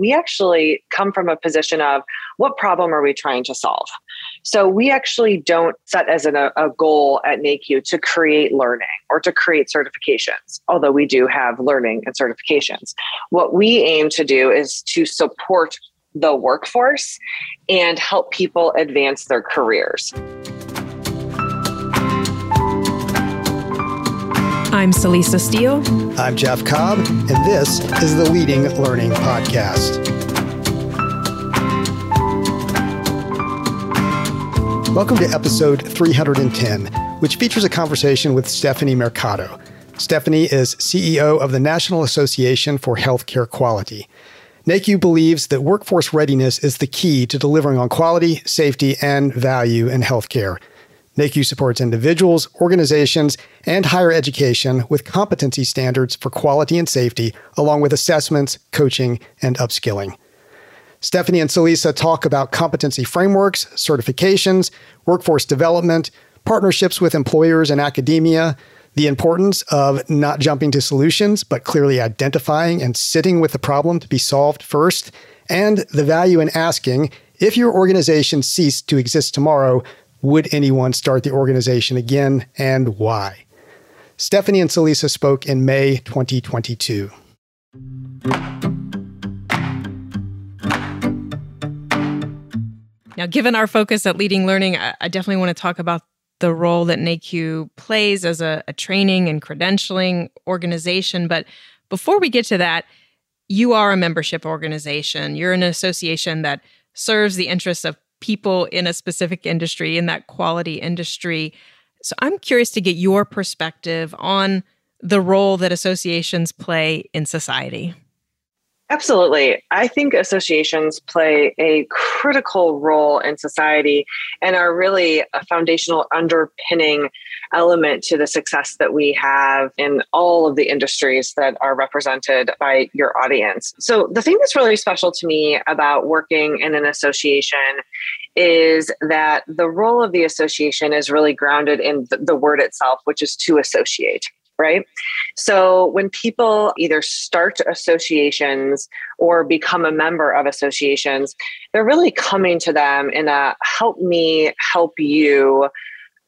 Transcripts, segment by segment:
we actually come from a position of what problem are we trying to solve? So we actually don't set as an, a, a goal at NAHQ to create learning or to create certifications, although we do have learning and certifications. What we aim to do is to support the workforce and help people advance their careers. I'm Celisa Steele. I'm Jeff Cobb, and this is the Leading Learning Podcast. Welcome to episode 310, which features a conversation with Stephanie Mercado. Stephanie is CEO of the National Association for Healthcare Quality. NAHQ believes that workforce readiness is the key to delivering on quality, safety, and value in healthcare. NAHQ supports individuals, organizations, and higher education with competency standards for quality and safety, along with assessments, coaching, and upskilling. Stephanie and Celisa talk about competency frameworks, certifications, workforce development, partnerships with employers and academia, the importance of not jumping to solutions, but clearly identifying and sitting with the problem to be solved first, and the value in asking if your organization ceased to exist tomorrow, would anyone start the organization again and why? Stephanie and Celisa spoke in May 2022. Now, given our focus at Leading Learning, I, definitely want to talk about the role that NAHQ plays as a, a training and credentialing organization. But before we get to that, you are a membership organization. You're an association that serves the interests of people in a specific industry, in that quality industry. So I'm curious to get your perspective on the role that associations play in society. Absolutely. I think associations play a critical role in society and are really a foundational underpinning element to the success that we have in all of the industries that are represented by your audience. So, the thing that's really special to me about working in an association is that the role of the association is really grounded in the word itself, which is to associate right? So when people either start associations or become a member of associations, they're really coming to them in a help me, help you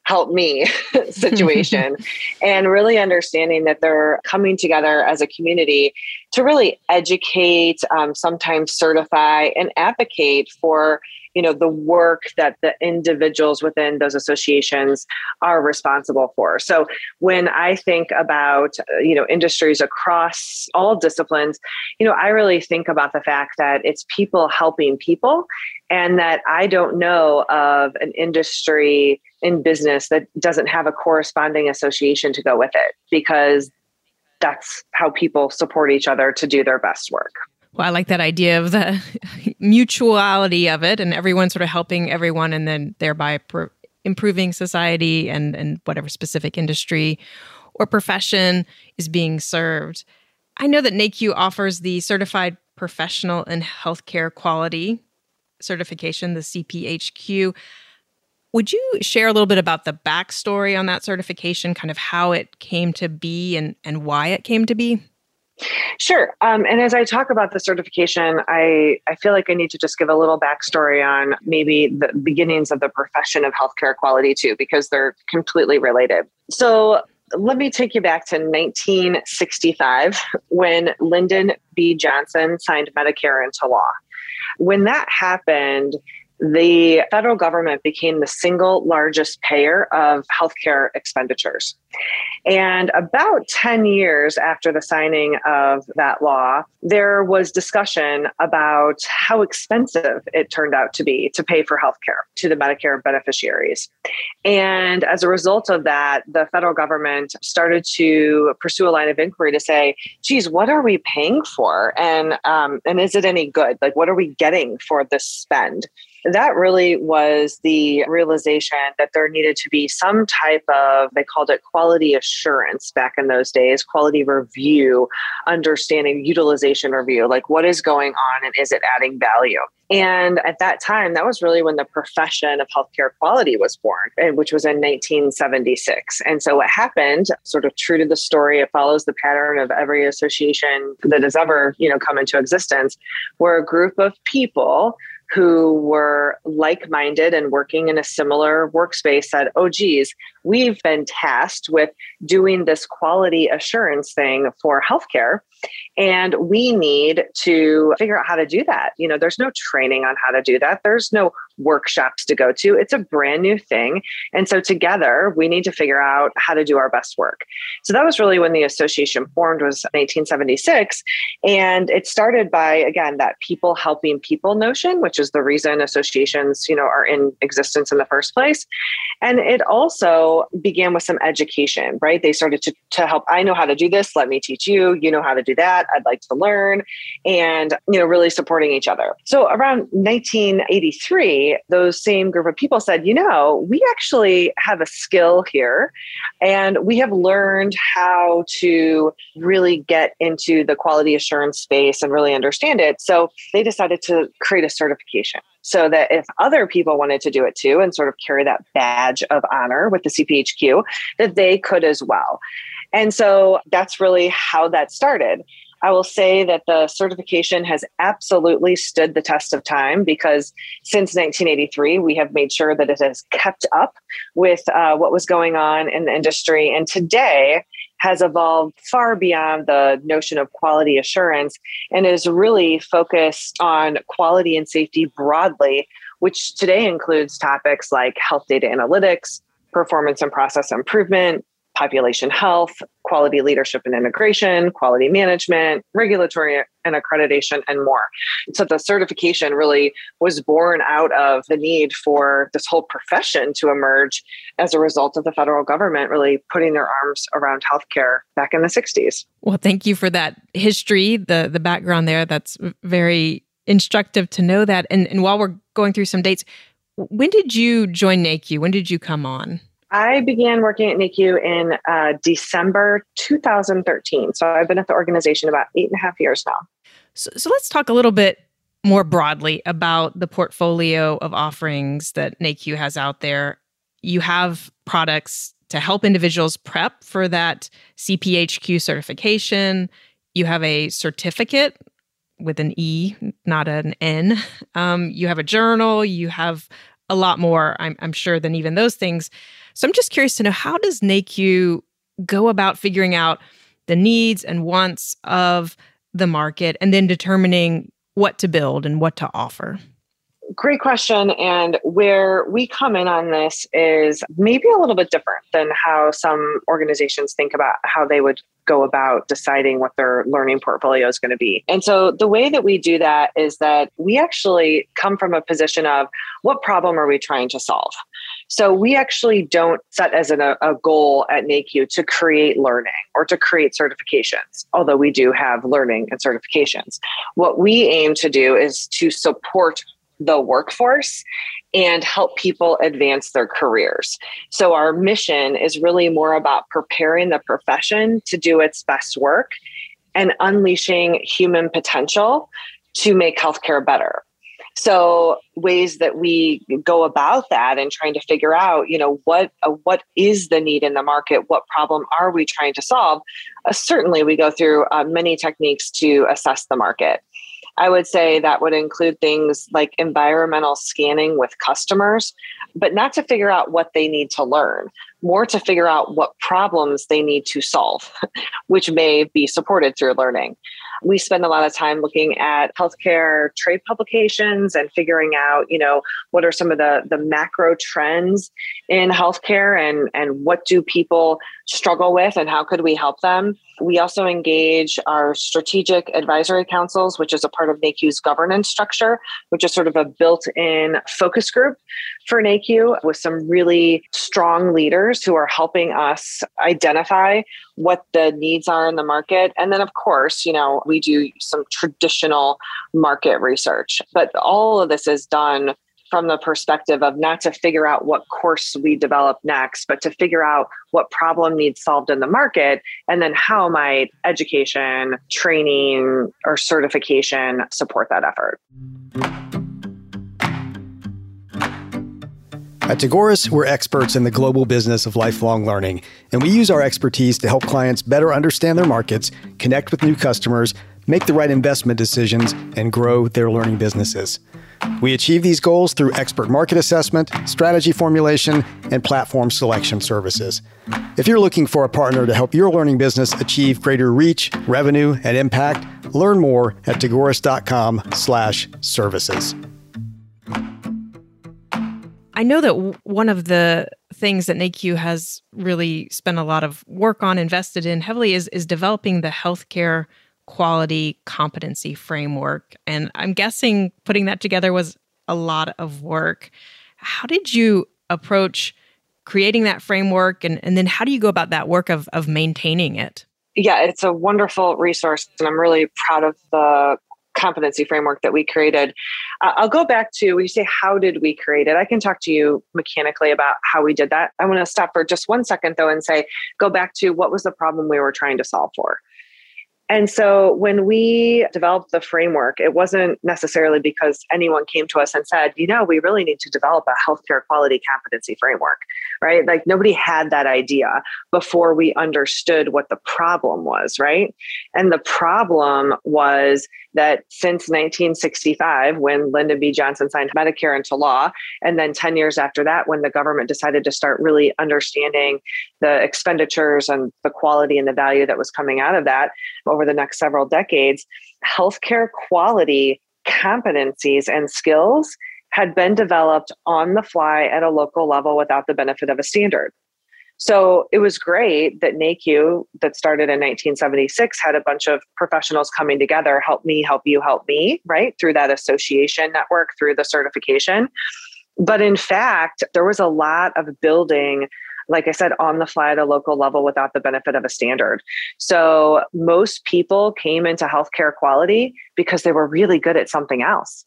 help me situation and really understanding that they're coming together as a community to really educate um, sometimes certify and advocate for you know the work that the individuals within those associations are responsible for. So when i think about uh, you know industries across all disciplines you know i really think about the fact that it's people helping people and that i don't know of an industry in business that doesn't have a corresponding association to go with it because that's how people support each other to do their best work well, I like that idea of the mutuality of it and everyone sort of helping everyone and then thereby pr- improving society and, and whatever specific industry or profession is being served. I know that NAHQ offers the Certified Professional in Healthcare Quality certification, the CPHQ. Would you share a little bit about the backstory on that certification, kind of how it came to be and, and why it came to be? Sure. Um, and as I talk about the certification, I, I feel like I need to just give a little backstory on maybe the beginnings of the profession of healthcare quality too, because they're completely related. So let me take you back to 1965 when Lyndon B. Johnson signed Medicare into law. When that happened, the federal government became the single largest payer of healthcare expenditures. And about 10 years after the signing of that law, there was discussion about how expensive it turned out to be to pay for healthcare to the Medicare beneficiaries. And as a result of that, the federal government started to pursue a line of inquiry to say, geez, what are we paying for? And, um, and is it any good? Like, what are we getting for this spend? That really was the realization that there needed to be some type of, they called it quality assurance back in those days, quality review, understanding utilization review, like what is going on and is it adding value? And at that time, that was really when the profession of healthcare quality was born, eh, which was in 1976. And so what happened, sort of true to the story, it follows the pattern of every association that has ever, you know, come into existence, where a group of people who were like minded and working in a similar workspace said, oh, geez, we've been tasked with doing this quality assurance thing for healthcare. And we need to figure out how to do that. You know, there's no training on how to do that. There's no workshops to go to. It's a brand new thing. And so together we need to figure out how to do our best work. So that was really when the association formed was 1976. And it started by, again, that people helping people notion, which is the reason associations, you know, are in existence in the first place. And it also began with some education, right? They started to, to help. I know how to do this. Let me teach you. You know how to do that. I'd like to learn. And, you know, really supporting each other. So around 1983, those same group of people said, you know, we actually have a skill here and we have learned how to really get into the quality assurance space and really understand it. So they decided to create a certification so that if other people wanted to do it too and sort of carry that badge of honor with the CPHQ, that they could as well. And so that's really how that started. I will say that the certification has absolutely stood the test of time because since 1983, we have made sure that it has kept up with uh, what was going on in the industry. And today, has evolved far beyond the notion of quality assurance and is really focused on quality and safety broadly, which today includes topics like health data analytics, performance and process improvement, population health, quality leadership and integration, quality management, regulatory and accreditation, and more. So the certification really was born out of the need for this whole profession to emerge as a result of the federal government really putting their arms around healthcare back in the 60s. Well, thank you for that history, the the background there. That's very instructive to know that. And, and while we're going through some dates, when did you join NAHQ? When did you come on? I began working at NAHQ in uh, December 2013. So I've been at the organization about eight and a half years now. So, so let's talk a little bit more broadly about the portfolio of offerings that NAHQ has out there. You have products to help individuals prep for that CPHQ certification. You have a certificate with an E, not an N. Um, you have a journal. You have a lot more, I'm, I'm sure, than even those things. So I'm just curious to know how does NAHQ go about figuring out the needs and wants of the market and then determining what to build and what to offer? Great question. And where we come in on this is maybe a little bit different than how some organizations think about how they would go about deciding what their learning portfolio is going to be. And so the way that we do that is that we actually come from a position of what problem are we trying to solve? So we actually don't set as an, a, goal at NAHQ to create learning or to create certifications, although we do have learning and certifications. What we aim to do is to support the workforce and help people advance their careers. So, our mission is really more about preparing the profession to do its best work and unleashing human potential to make healthcare better. So ways that we go about that and trying to figure out, you know, what uh, what is the need in the market? What problem are we trying to solve? Uh, certainly, we go through uh, many techniques to assess the market. I would say that would include things like environmental scanning with customers, but not to figure out what they need to learn, more to figure out what problems they need to solve, which may be supported through learning we spend a lot of time looking at healthcare trade publications and figuring out, you know, what are some of the the macro trends in healthcare and and what do people struggle with and how could we help them? We also engage our strategic advisory councils, which is a part of NAHQ's governance structure, which is sort of a built in focus group for NACU with some really strong leaders who are helping us identify what the needs are in the market. And then, of course, you know, we do some traditional market research, but all of this is done from the perspective of not to figure out what course we develop next, but to figure out what problem needs solved in the market. And then how might education, training, or certification support that effort. At Tagoras, we're experts in the global business of lifelong learning, and we use our expertise to help clients better understand their markets, connect with new customers, make the right investment decisions, and grow their learning businesses. We achieve these goals through expert market assessment, strategy formulation, and platform selection services. If you're looking for a partner to help your learning business achieve greater reach, revenue, and impact, learn more at tagoras.com/services. I know that one of the things that NAHQ has really spent a lot of work on, invested in heavily, is is developing the healthcare quality competency framework. And I'm guessing putting that together was a lot of work. How did you approach creating that framework, and and then how do you go about that work of of maintaining it? Yeah, it's a wonderful resource, and I'm really proud of the competency framework that we created. Uh, I'll go back to when you say, How did we create it? I can talk to you mechanically about how we did that. I want to stop for just one second, though, and say, Go back to what was the problem we were trying to solve for? And so when we developed the framework, it wasn't necessarily because anyone came to us and said, you know, we really need to develop a healthcare quality competency framework, right? Like nobody had that idea before we understood what the problem was, right? And the problem was that since 1965, when Lyndon B. Johnson signed Medicare into law, and then 10 years after that, when the government decided to start really understanding the expenditures and the quality and the value that was coming out of that over the next several decades, healthcare quality competencies and skills had been developed on the fly at a local level without the benefit of a standard. So it was great that NAHQ, that started in 1976, had a bunch of professionals coming together help me, help you, help me, right? Through that association network, through the certification. But in fact, there was a lot of building like I said, on the fly at a local level without the benefit of a standard. So most people came into healthcare quality because they were really good at something else.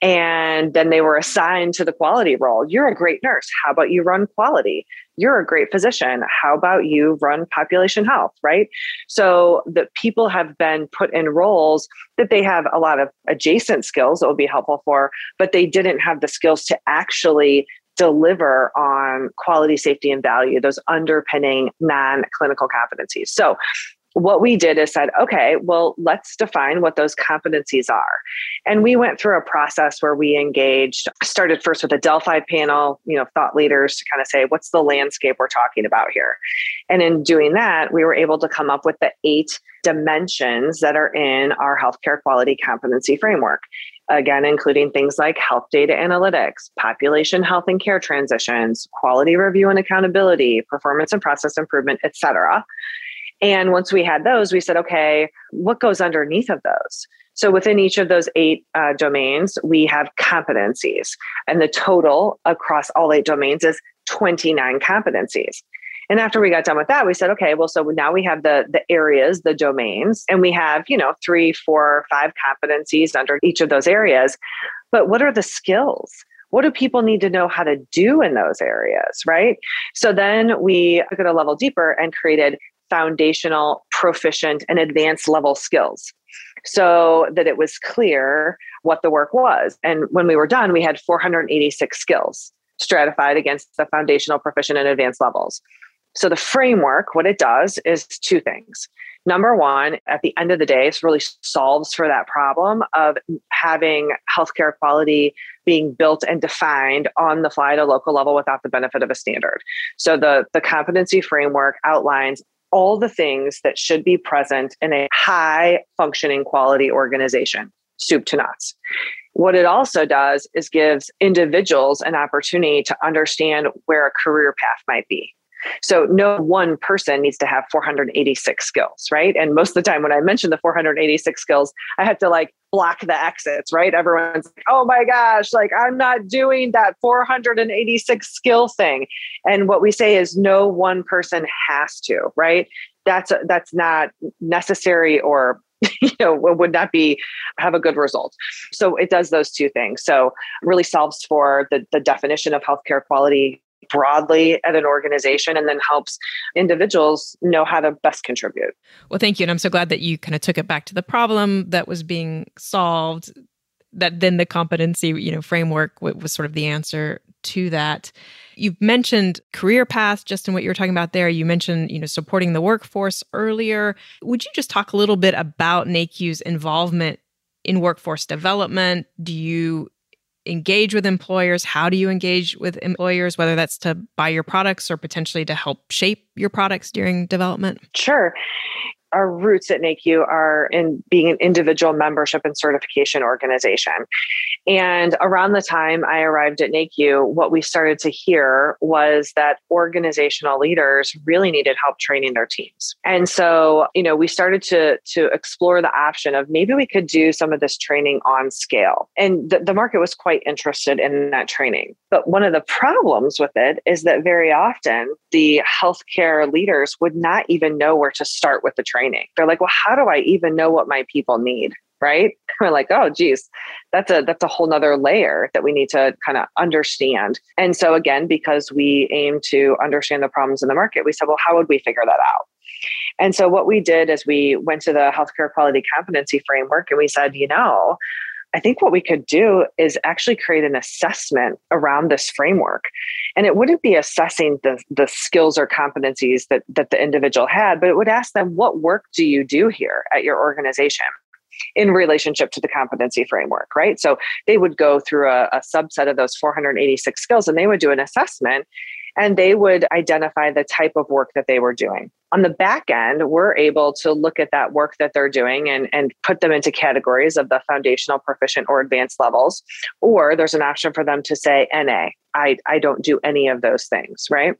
And then they were assigned to the quality role. You're a great nurse. How about you run quality? You're a great physician. How about you run population health, right? So that people have been put in roles that they have a lot of adjacent skills that will be helpful for, but they didn't have the skills to actually deliver on quality, safety, and value, those underpinning non clinical competencies. So what we did is said, okay, well, let's define what those competencies are. And we went through a process where we engaged, started first with a Delphi panel, you know, thought leaders to kind of say, what's the landscape we're talking about here? And in doing that, we were able to come up with the eight dimensions that are in our healthcare quality competency framework. Again, including things like health data analytics, population health and care transitions, quality review and accountability, performance and process improvement, et cetera. And once we had those, we said, okay, what goes underneath of those? So within each of those eight uh, domains, we have competencies, and the total across all eight domains is 29 competencies. And after we got done with that, we said, okay, well, so now we have the the areas, the domains, and we have, you know, three, four, five competencies under each of those areas. But what are the skills? What do people need to know how to do in those areas, right? So then we took it a level deeper and created foundational, proficient, and advanced level skills so that it was clear what the work was. And when we were done, we had 486 skills stratified against the foundational, proficient, and advanced levels. So the framework, what it does is two things. Number one, at the end of the day, it really solves for that problem of having healthcare quality being built and defined on the fly at a local level without the benefit of a standard. So the, the competency framework outlines all the things that should be present in a high functioning quality organization, soup to nuts. What it also does is gives individuals an opportunity to understand where a career path might be. So no one person needs to have 486 skills, right? And most of the time when I mention the 486 skills, I have to like block the exits, right? Everyone's like, oh my gosh, like I'm not doing that 486 skill thing. And what we say is no one person has to, right? That's that's not necessary or you know would not be have a good result so it does those two things so really solves for the, the definition of healthcare quality broadly at an organization and then helps individuals know how to best contribute. Well, thank you. And I'm so glad that you kind of took it back to the problem that was being solved that then the competency you know framework was sort of the answer to that you've mentioned career path just in what you were talking about there you mentioned you know supporting the workforce earlier would you just talk a little bit about NAHQ's involvement in workforce development do you engage with employers? How do you engage with employers whether that's to buy your products or potentially to help shape your products during development? Sure our roots at NAHQ are in being an individual membership and certification organization. And around the time I arrived at NAHQ, what we started to hear was that organizational leaders really needed help training their teams. And so, you know, we started to, to explore the option of maybe we could do some of this training on scale. And the, the market was quite interested in that training. But one of the problems with it is that very often the healthcare leaders would not even know where to start with the training training. They're like, well, how do I even know what my people need? Right. We're like, oh geez, that's a that's a whole nother layer that we need to kind of understand. And so again, because we aim to understand the problems in the market, we said, well, how would we figure that out? And so what we did is we went to the healthcare quality competency framework and we said, you know, I think what we could do is actually create an assessment around this framework. And it wouldn't be assessing the, the skills or competencies that, that the individual had, but it would ask them, what work do you do here at your organization? in relationship to the competency framework, right? So they would go through a, a, subset of those 486 skills and they would do an assessment and they would identify the type of work that they were doing. On the back end, we're able to look at that work that they're doing and, and put them into categories of the foundational, proficient, or advanced levels. Or there's an option for them to say NA. I, I don't do any of those things, right?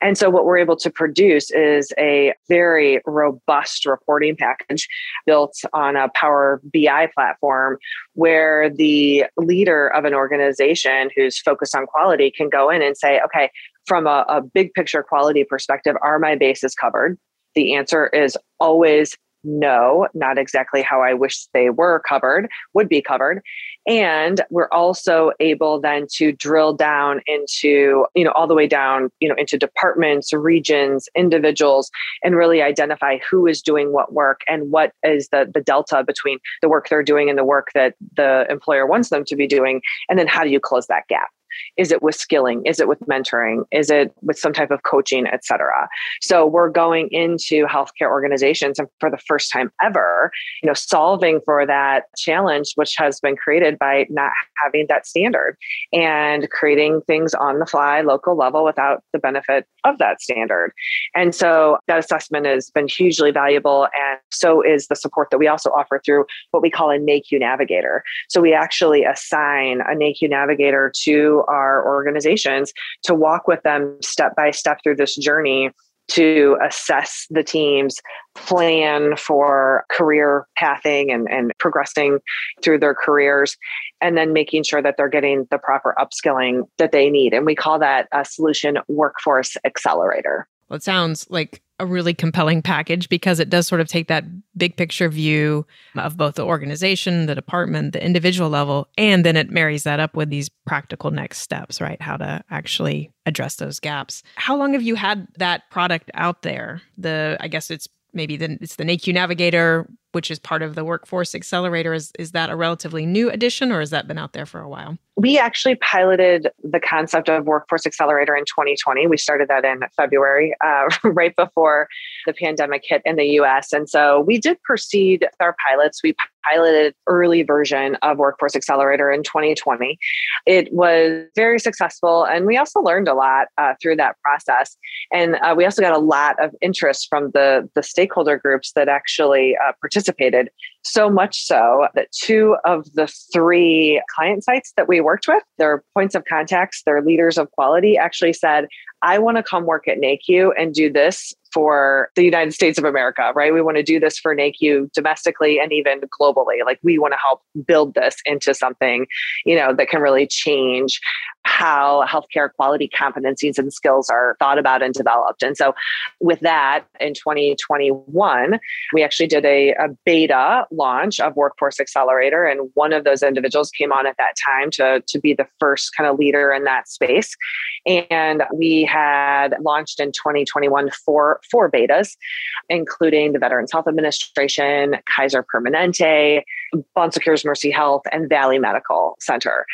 And so, what we're able to produce is a very robust reporting package built on a Power BI platform where the leader of an organization who's focused on quality can go in and say, okay, from a, a big picture quality perspective, are my bases covered? The answer is always no, not exactly how I wish they were covered, would be covered. And we're also able then to drill down into, you know, all the way down, you know, into departments, regions, individuals, and really identify who is doing what work and what is the, the delta between the work they're doing and the work that the employer wants them to be doing. And then how do you close that gap? Is it with skilling? Is it with mentoring? Is it with some type of coaching, et cetera? So we're going into healthcare organizations and for the first time ever, you know, solving for that challenge, which has been created by not having that standard and creating things on the fly, local level without the benefit of that standard. And so that assessment has been hugely valuable. And so is the support that we also offer through what we call a NAHQ navigator. So we actually assign a NAHQ navigator to our organizations to walk with them step by step through this journey to assess the team's plan for career pathing and, and progressing through their careers, and then making sure that they're getting the proper upskilling that they need. And we call that a solution workforce accelerator. Well, it sounds like a really compelling package because it does sort of take that big picture view of both the organization, the department, the individual level, and then it marries that up with these practical next steps, right? How to actually address those gaps. How long have you had that product out there? The I guess it's maybe the, it's the NAHQ Navigator, which is part of the Workforce Accelerator. Is is that a relatively new addition, or has that been out there for a while? We actually piloted the concept of Workforce Accelerator in 2020. We started that in February, uh, right before the pandemic hit in the US. And so we did proceed with our pilots. We piloted early version of Workforce Accelerator in 2020. It was very successful, and we also learned a lot uh, through that process. And uh, we also got a lot of interest from the, the stakeholder groups that actually uh, so much so that two of the three client sites that we worked with, their points of contacts, their leaders of quality actually said, I want to come work at NAHQ and do this for the United States of America, right? We want to do this for NAHQ domestically and even globally. Like we want to help build this into something, you know, that can really change how healthcare quality competencies and skills are thought about and developed. And so, with that, in 2021, we actually did a, a beta launch of Workforce Accelerator, and one of those individuals came on at that time to, to be the first kind of leader in that space. And we had launched in 2021 four, four betas, including the Veterans Health Administration, Kaiser Permanente, Bon Secours Mercy Health, and Valley Medical Center.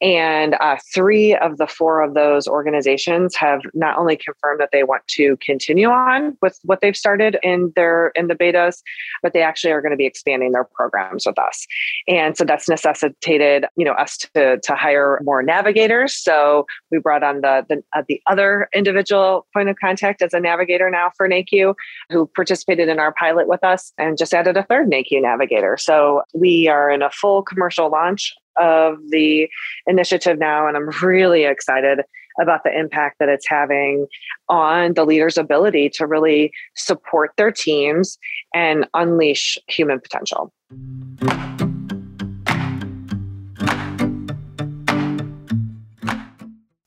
And uh, three of the four of those organizations have not only confirmed that they want to continue on with what they've started in their in the betas, but they actually are going to be expanding their programs with us. And so that's necessitated, you know, us to, to hire more navigators. So we brought on the the, uh, the other individual point of contact as a navigator now for NAHQ, who participated in our pilot with us, and just added a third NAHQ navigator. So we are in a full commercial launch of the initiative now, and I'm really excited about the impact that it's having on the leader's ability to really support their teams and unleash human potential.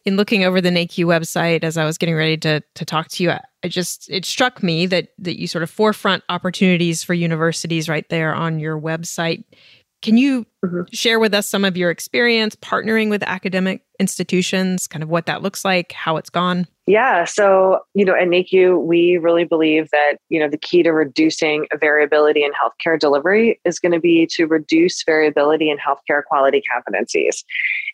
In looking over the NAHQ website as I was getting ready to, to talk to you, I just it struck me that that you sort of forefront opportunities for universities right there on your website. Can you mm-hmm. share with us some of your experience partnering with academic institutions, kind of what that looks like, how it's gone? Yeah. So, you know, at NAHQ, we really believe that, you know, the key to reducing variability in healthcare delivery is going to be to reduce variability in healthcare quality competencies.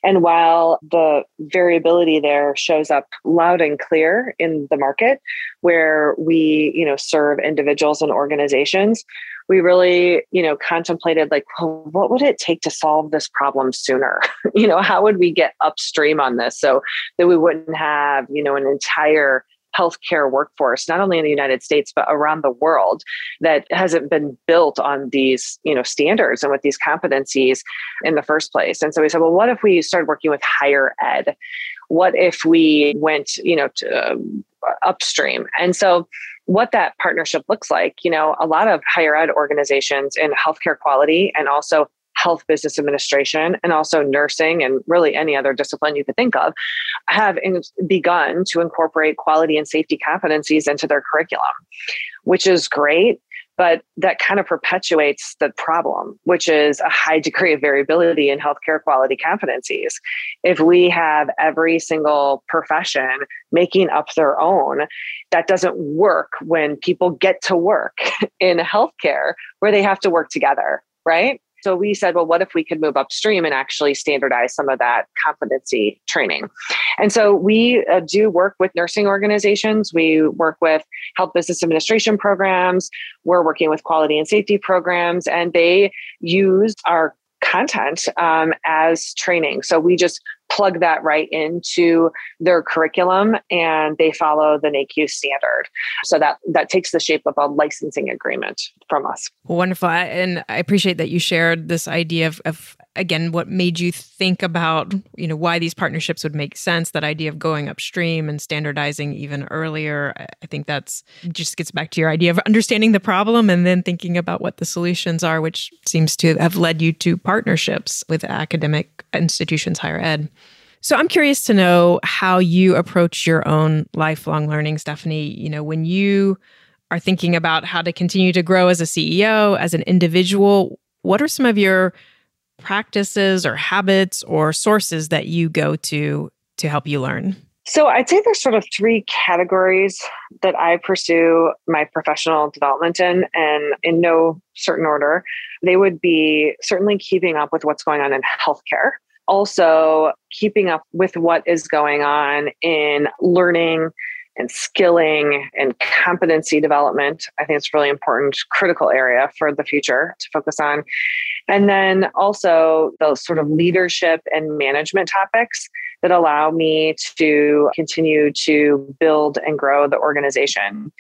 And while the variability there shows up loud and clear in the market where we, you know, serve individuals and organizations, we really, you know, contemplated like, well, what would it take to solve this problem sooner? you know, how would we get upstream on this so that we wouldn't have, you know, an entire healthcare workforce, not only in the United States, but around the world that hasn't been built on these, you know, standards and with these competencies in the first place. And so we said, well, what if we started working with higher ed? What if we went, you know, to, uh, upstream? And so what that partnership looks like. You know, a lot of higher ed organizations in healthcare quality and also health business administration and also nursing and really any other discipline you could think of have in, begun to incorporate quality and safety competencies into their curriculum, which is great but that kind of perpetuates the problem, which is a high degree of variability in healthcare quality competencies. If we have every single profession making up their own, that doesn't work when people get to work in healthcare where they have to work together, right? So we said, well, what if we could move upstream and actually standardize some of that competency training? And so we uh, do work with nursing organizations. We work with health business administration programs. We're working with quality and safety programs, and they use our content um, as training. So we just plug that right into their curriculum and they follow the NAHQ standard. So that that takes the shape of a licensing agreement from us. Wonderful. And I appreciate that you shared this idea of, of again what made you think about you know why these partnerships would make sense that idea of going upstream and standardizing even earlier i think that's just gets back to your idea of understanding the problem and then thinking about what the solutions are which seems to have led you to partnerships with academic institutions higher ed so I'm curious to know how you approach your own lifelong learning, Stephanie. You know, when you are thinking about how to continue to grow as a CEO, as an individual, what are some of your practices or habits or sources that you go to to help you learn? So I'd say there's sort of three categories that I pursue my professional development in, and in no certain order. They would be certainly keeping up with what's going on in healthcare also keeping up with what is going on in learning and skilling and competency development. I think it's really important, critical area for the future to focus on. And then also those sort of leadership and management topics that allow me to continue to build and grow the organization.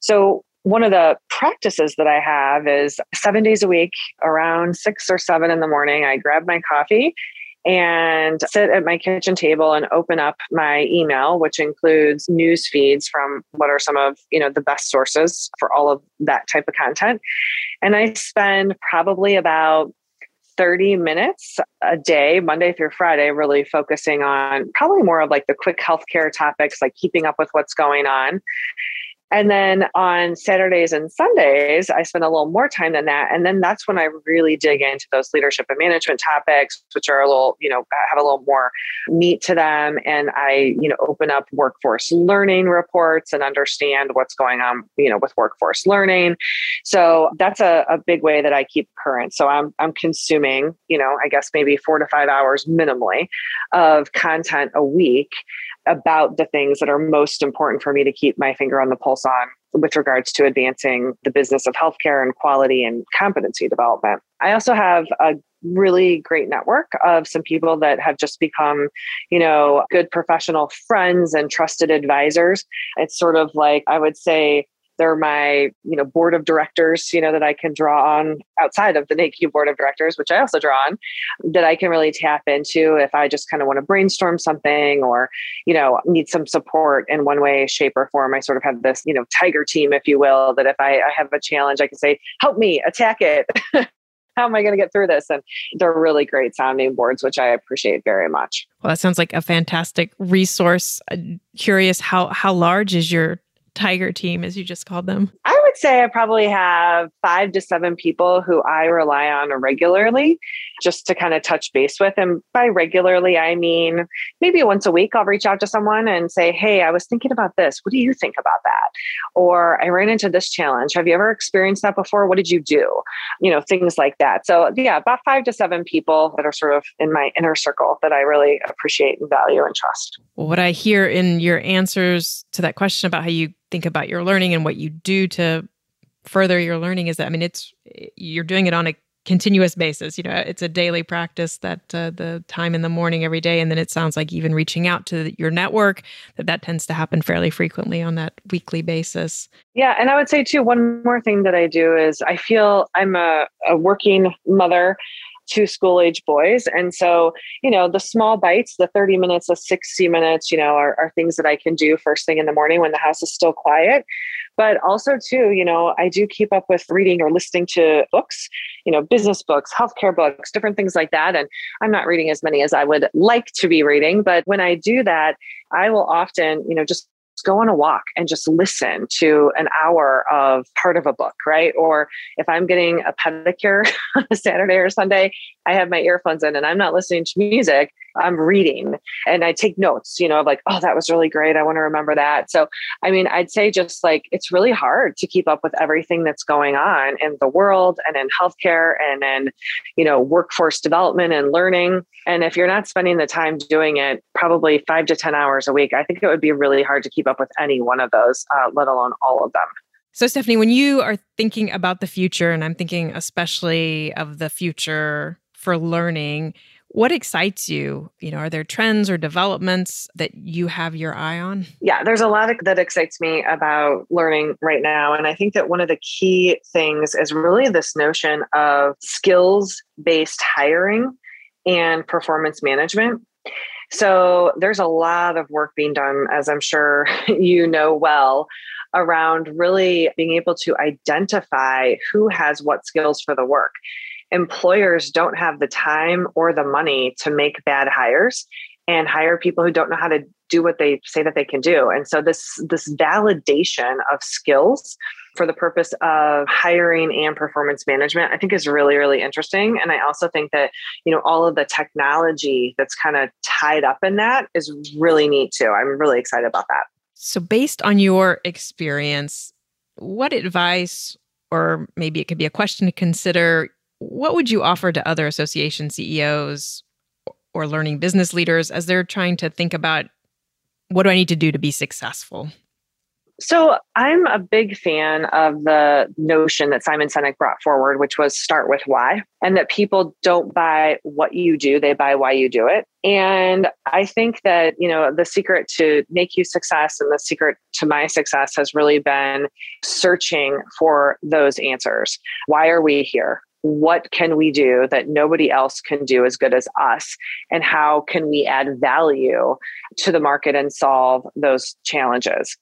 So, one of the practices that I have is seven days a week, around six or seven in the morning, I grab my coffee and sit at my kitchen table and open up my email which includes news feeds from what are some of you know the best sources for all of that type of content and i spend probably about 30 minutes a day, Monday through Friday, really focusing on probably more of like the quick healthcare topics, like keeping up with what's going on. And then on Saturdays and Sundays, I spend a little more time than that. And then that's when I really dig into those leadership and management topics, which are a little, you know, have a little more meat to them. And I, you know, open up workforce learning reports and understand what's going on, you know, with workforce learning. So that's a, a big way that I keep current. So I'm I'm consuming, you know, I guess maybe four to five hours minimally of content a week about the things that are most important for me to keep my finger on the pulse on with regards to advancing the business of healthcare and quality and competency development. I also have a really great network of some people that have just become, you know, good professional friends and trusted advisors. It's sort of like I would say they're my, you know, board of directors, you know, that I can draw on outside of the NAHQ board of directors, which I also draw on, that I can really tap into if I just kind of want to brainstorm something or, you know, need some support in one way, shape, or form. I sort of have this, you know, tiger team, if you will, that if I, I have a challenge, I can say, help me attack it. how am I going to get through this? And they're really great sounding boards, which I appreciate very much. Well, that sounds like a fantastic resource. Uh, curious how how large is your tiger team, as you just called them? I would say I probably have five to seven people who I rely on regularly just to kind of touch base with. And by regularly, I mean maybe once a week, I'll reach out to someone and say, Hey, I was thinking about this. What do you think about that? Or I ran into this challenge. Have you ever experienced that before? What did you do? You know, things like that. So, yeah, about five to seven people that are sort of in my inner circle that I really appreciate and value and trust. What I hear in your answers to that question about how you think about your learning and what you do to further your learning is that I mean it's you're doing it on a continuous basis you know it's a daily practice that uh, the time in the morning every day and then it sounds like even reaching out to your network that that tends to happen fairly frequently on that weekly basis. Yeah and i would say too one more thing that i do is i feel i'm a, a working mother two school age boys. And so, you know, the small bites, the 30 minutes, the 60 minutes, you know, are, are things that I can do first thing in the morning when the house is still quiet. But also, too, you know, I do keep up with reading or listening to books, you know, business books, healthcare books, different things like that. And I'm not reading as many as I would like to be reading. But when I do that, I will often, you know, just go on a walk and just listen to an hour of part of a book, right? Or if I'm getting a pedicure on a Saturday or Sunday, I have my earphones in and I'm not listening to music. I'm reading and I take notes, you know, of like, oh, that was really great. I want to remember that. So, I mean, I'd say just like it's really hard to keep up with everything that's going on in the world and in healthcare and in, you know, workforce development and learning. And if you're not spending the time doing it, probably five to 10 hours a week, I think it would be really hard to keep up with any one of those, uh, let alone all of them. So, Stephanie, when you are thinking about the future, and I'm thinking especially of the future for learning, what excites you? You know, are there trends or developments that you have your eye on? Yeah, there's a lot that excites me about learning right now. And I think that one of the key things is really this notion of skills based hiring and performance management. So there's a lot of work being done, as I'm sure you know well, around really being able to identify who has what skills for the work. Employers don't have the time or the money to make bad hires and hire people who don't know how to do what they say that they can do. And so this this validation of skills for the purpose of hiring and performance management i think is really really interesting. And i also think that you know all of the technology that's kind of tied up in that is really neat too. I'm really excited about that. So based on your experience what advice or maybe it could be a question to consider what would you offer to other association CEOs or learning business leaders as they're trying to think about what do I need to do to be successful? So, I'm a big fan of the notion that Simon Sinek brought forward, which was start with why, and that people don't buy what you do, they buy why you do it. And I think that, you know, the secret to NAHQ success and the secret to my success has really been searching for those answers. Why are we here? What can we do that nobody else can do as good as us and how can we add value to the market and solve those challenges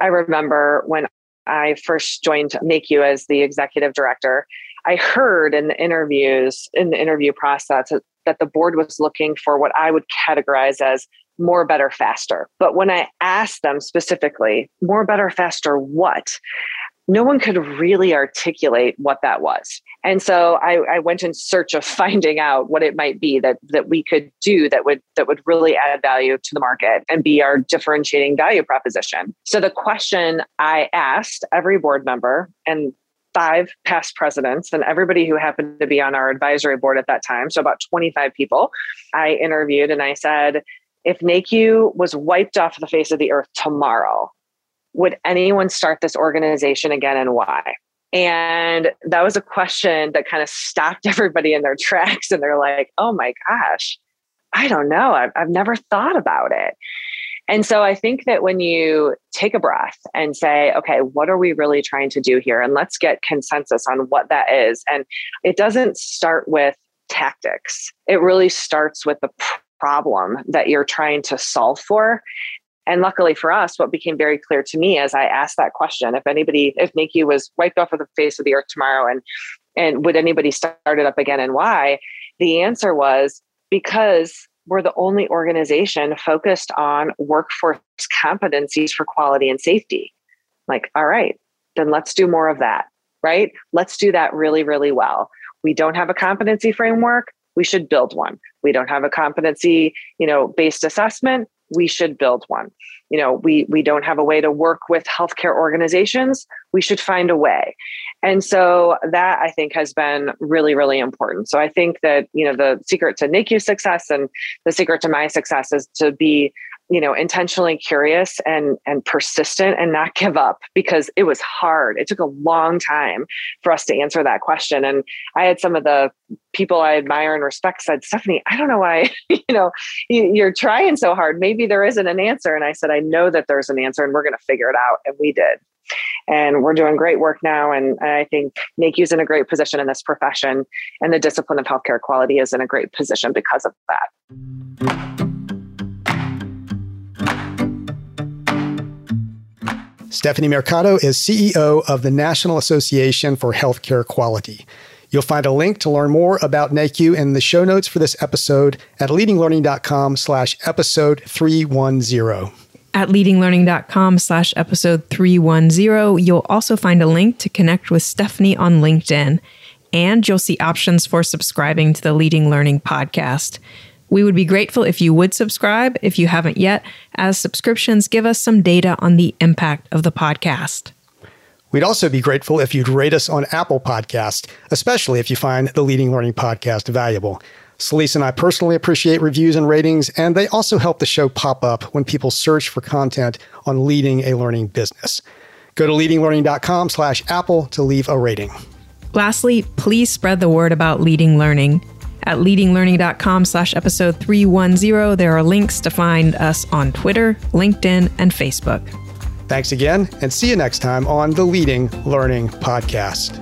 i remember when i first joined NAHQ as the executive director I heard in the interviews, in the interview process, that the board was looking for what I would categorize as more, better, faster. But when I asked them specifically, more, better, faster, what? No one could really articulate what that was. And so I, I, went in search of finding out what it might be that that we could do that would that would really add value to the market and be our differentiating value proposition. So the question I asked every board member, and five past presidents and everybody who happened to be on our advisory board at that time, so about 25 people, I interviewed and I said, if NAHQ was wiped off the face of the earth tomorrow, would anyone start this organization again and why? And that was a question that kind of stopped everybody in their tracks. And they're like, oh my gosh, I don't know. I've, I've never thought about it. And so I think that when you take a breath and say, okay, what are we really trying to do here? And let's get consensus on what that is. And it doesn't start with tactics, it really starts with the problem that you're trying to solve for. And luckily for us, what became very clear to me as I asked that question, if anybody, if NAHQ was wiped off of the face of the earth tomorrow and and would anybody start it up again and why? The answer was because we're the only organization focused on workforce competencies for quality and safety. Like, all right, then let's do more of that, right? Let's do that really, really well. We don't have a competency framework. We should build one. We don't have a competency, you know, based assessment. We should build one. You know we we don't have a way to work with healthcare organizations. We should find a way. And so that i think has been really really important. So i think that you know the secret to NAHQ success and the secret to my success is to be you know intentionally curious and and persistent and not give up because it was hard. It took a long time for us to answer that question. And i had some of the people i admire and respect said stephanie i don't know why you know you're trying so hard. Maybe there isn't an answer. And i said i know that there's an answer and we're going to figure it out. And we did. And we're doing great work now. And i think NAHQ's in a great position in this profession and the discipline of healthcare quality is in a great position because of that Stephanie Mercado is CEO of the National Association for Healthcare Quality. You'll find a link to learn more about NAHQ in the show notes for this episode at leadinglearning.com slash episode 310. At leadinglearning.com slash episode 310, you'll also find a link to connect with Stephanie on LinkedIn, and you'll see options for subscribing to the Leading Learning podcast. We would be grateful if you would subscribe if you haven't yet, as subscriptions give us some data on the impact of the podcast. We'd also be grateful if you'd rate us on Apple Podcast, especially if you find the Leading Learning Podcast valuable. Celisa and I personally appreciate reviews and ratings, and they also help the show pop up when people search for content on leading a learning business. Go to leadinglearning.com slash Apple to leave a rating. Lastly, please spread the word about leading learning. At leadinglearning.com slash episode 310, there are links to find us on Twitter, LinkedIn, and Facebook. Thanks again, and see you next time on the Leading Learning Podcast.